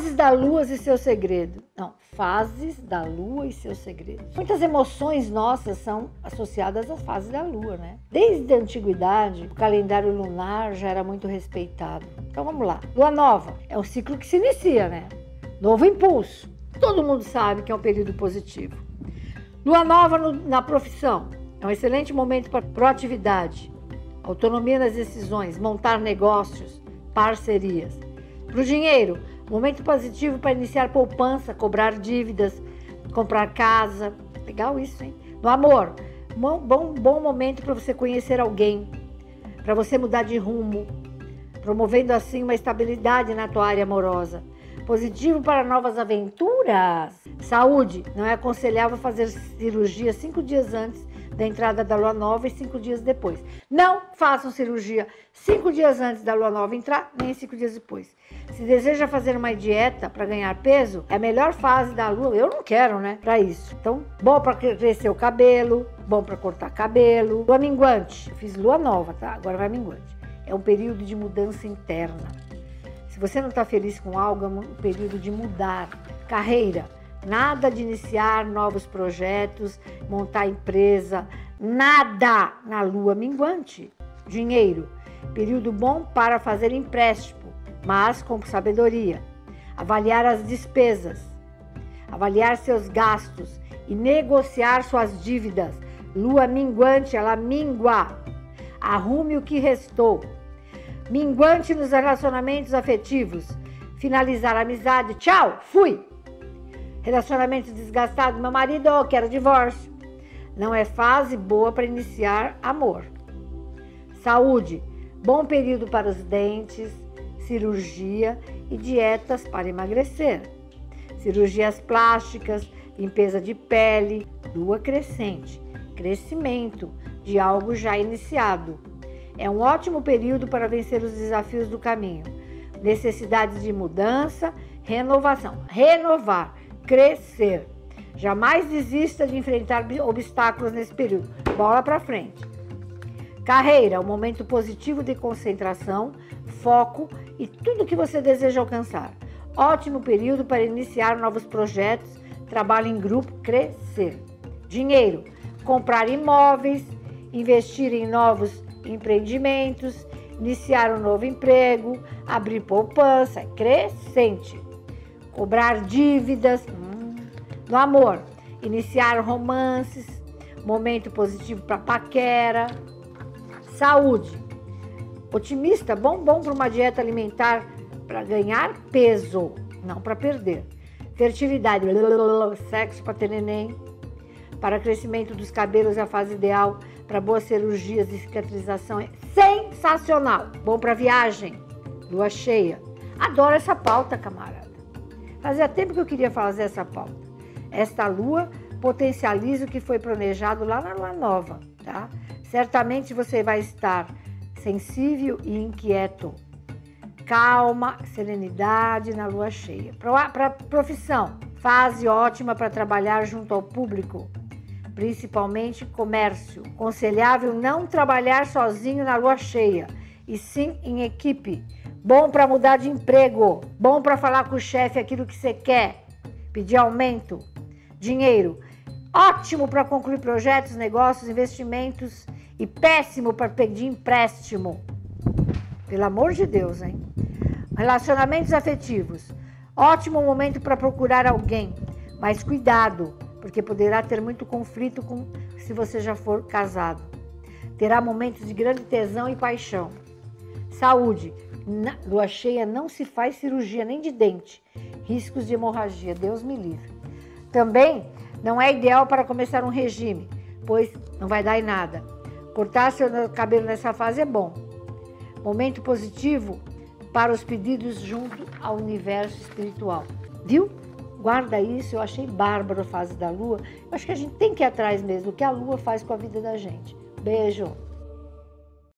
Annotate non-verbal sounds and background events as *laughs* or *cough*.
Fases da lua e seu segredo. Não, fases da lua e seus segredos. Muitas emoções nossas são associadas às fases da lua, né? Desde a antiguidade, o calendário lunar já era muito respeitado. Então vamos lá. Lua nova é um ciclo que se inicia, né? Novo impulso. Todo mundo sabe que é um período positivo. Lua nova no, na profissão é um excelente momento para proatividade, autonomia nas decisões, montar negócios, parcerias. Para o dinheiro, momento positivo para iniciar poupança, cobrar dívidas, comprar casa. Legal isso, hein? No amor, bom, bom, bom momento para você conhecer alguém, para você mudar de rumo, promovendo assim uma estabilidade na tua área amorosa. Positivo para novas aventuras. Saúde, não é aconselhável fazer cirurgia cinco dias antes da entrada da lua nova e cinco dias depois. Não façam cirurgia cinco dias antes da lua nova entrar, nem cinco dias depois. Se deseja fazer uma dieta para ganhar peso, é a melhor fase da lua. Eu não quero, né? Para isso. Então, bom para crescer o cabelo, bom para cortar cabelo. Lua minguante. Fiz lua nova, tá? Agora vai minguante. É um período de mudança interna. Se você não está feliz com algo, é um período de mudar. Carreira Nada de iniciar novos projetos, montar empresa, nada na lua minguante. Dinheiro, período bom para fazer empréstimo, mas com sabedoria. Avaliar as despesas, avaliar seus gastos e negociar suas dívidas. Lua minguante, ela mingua. Arrume o que restou. Minguante nos relacionamentos afetivos. Finalizar a amizade. Tchau, fui! Relacionamento desgastado, meu marido, oh, quero divórcio. Não é fase boa para iniciar amor. Saúde, bom período para os dentes, cirurgia e dietas para emagrecer. Cirurgias plásticas, limpeza de pele, lua crescente, crescimento de algo já iniciado. É um ótimo período para vencer os desafios do caminho. Necessidades de mudança, renovação. Renovar crescer. Jamais desista de enfrentar obstáculos nesse período. Bola para frente. Carreira, um momento positivo de concentração, foco e tudo que você deseja alcançar. Ótimo período para iniciar novos projetos, trabalho em grupo, crescer. Dinheiro, comprar imóveis, investir em novos empreendimentos, iniciar um novo emprego, abrir poupança, crescente cobrar dívidas. No amor, iniciar romances, momento positivo para paquera. Saúde, otimista, bom, bom para uma dieta alimentar para ganhar peso, não para perder. Fertilidade, *laughs* sexo para ter neném. Para crescimento dos cabelos é a fase ideal. Para boas cirurgias e cicatrização é sensacional. Bom para viagem, lua cheia. Adoro essa pauta, camarada. Fazia tempo que eu queria fazer essa pauta. Esta lua potencializa o que foi planejado lá na lua nova, tá? Certamente você vai estar sensível e inquieto. Calma, serenidade na lua cheia. Para profissão, fase ótima para trabalhar junto ao público, principalmente comércio. Conselhável não trabalhar sozinho na lua cheia, e sim em equipe bom para mudar de emprego, bom para falar com o chefe aquilo que você quer, pedir aumento, dinheiro, ótimo para concluir projetos, negócios, investimentos e péssimo para pedir empréstimo. Pelo amor de Deus, hein? Relacionamentos afetivos. Ótimo momento para procurar alguém, mas cuidado, porque poderá ter muito conflito com se você já for casado. Terá momentos de grande tesão e paixão. Saúde. Na lua cheia não se faz cirurgia nem de dente. Riscos de hemorragia, Deus me livre. Também não é ideal para começar um regime, pois não vai dar em nada. Cortar seu cabelo nessa fase é bom. Momento positivo para os pedidos junto ao universo espiritual. Viu? Guarda isso, eu achei bárbaro a fase da lua. Eu acho que a gente tem que ir atrás mesmo do que a lua faz com a vida da gente. Beijo!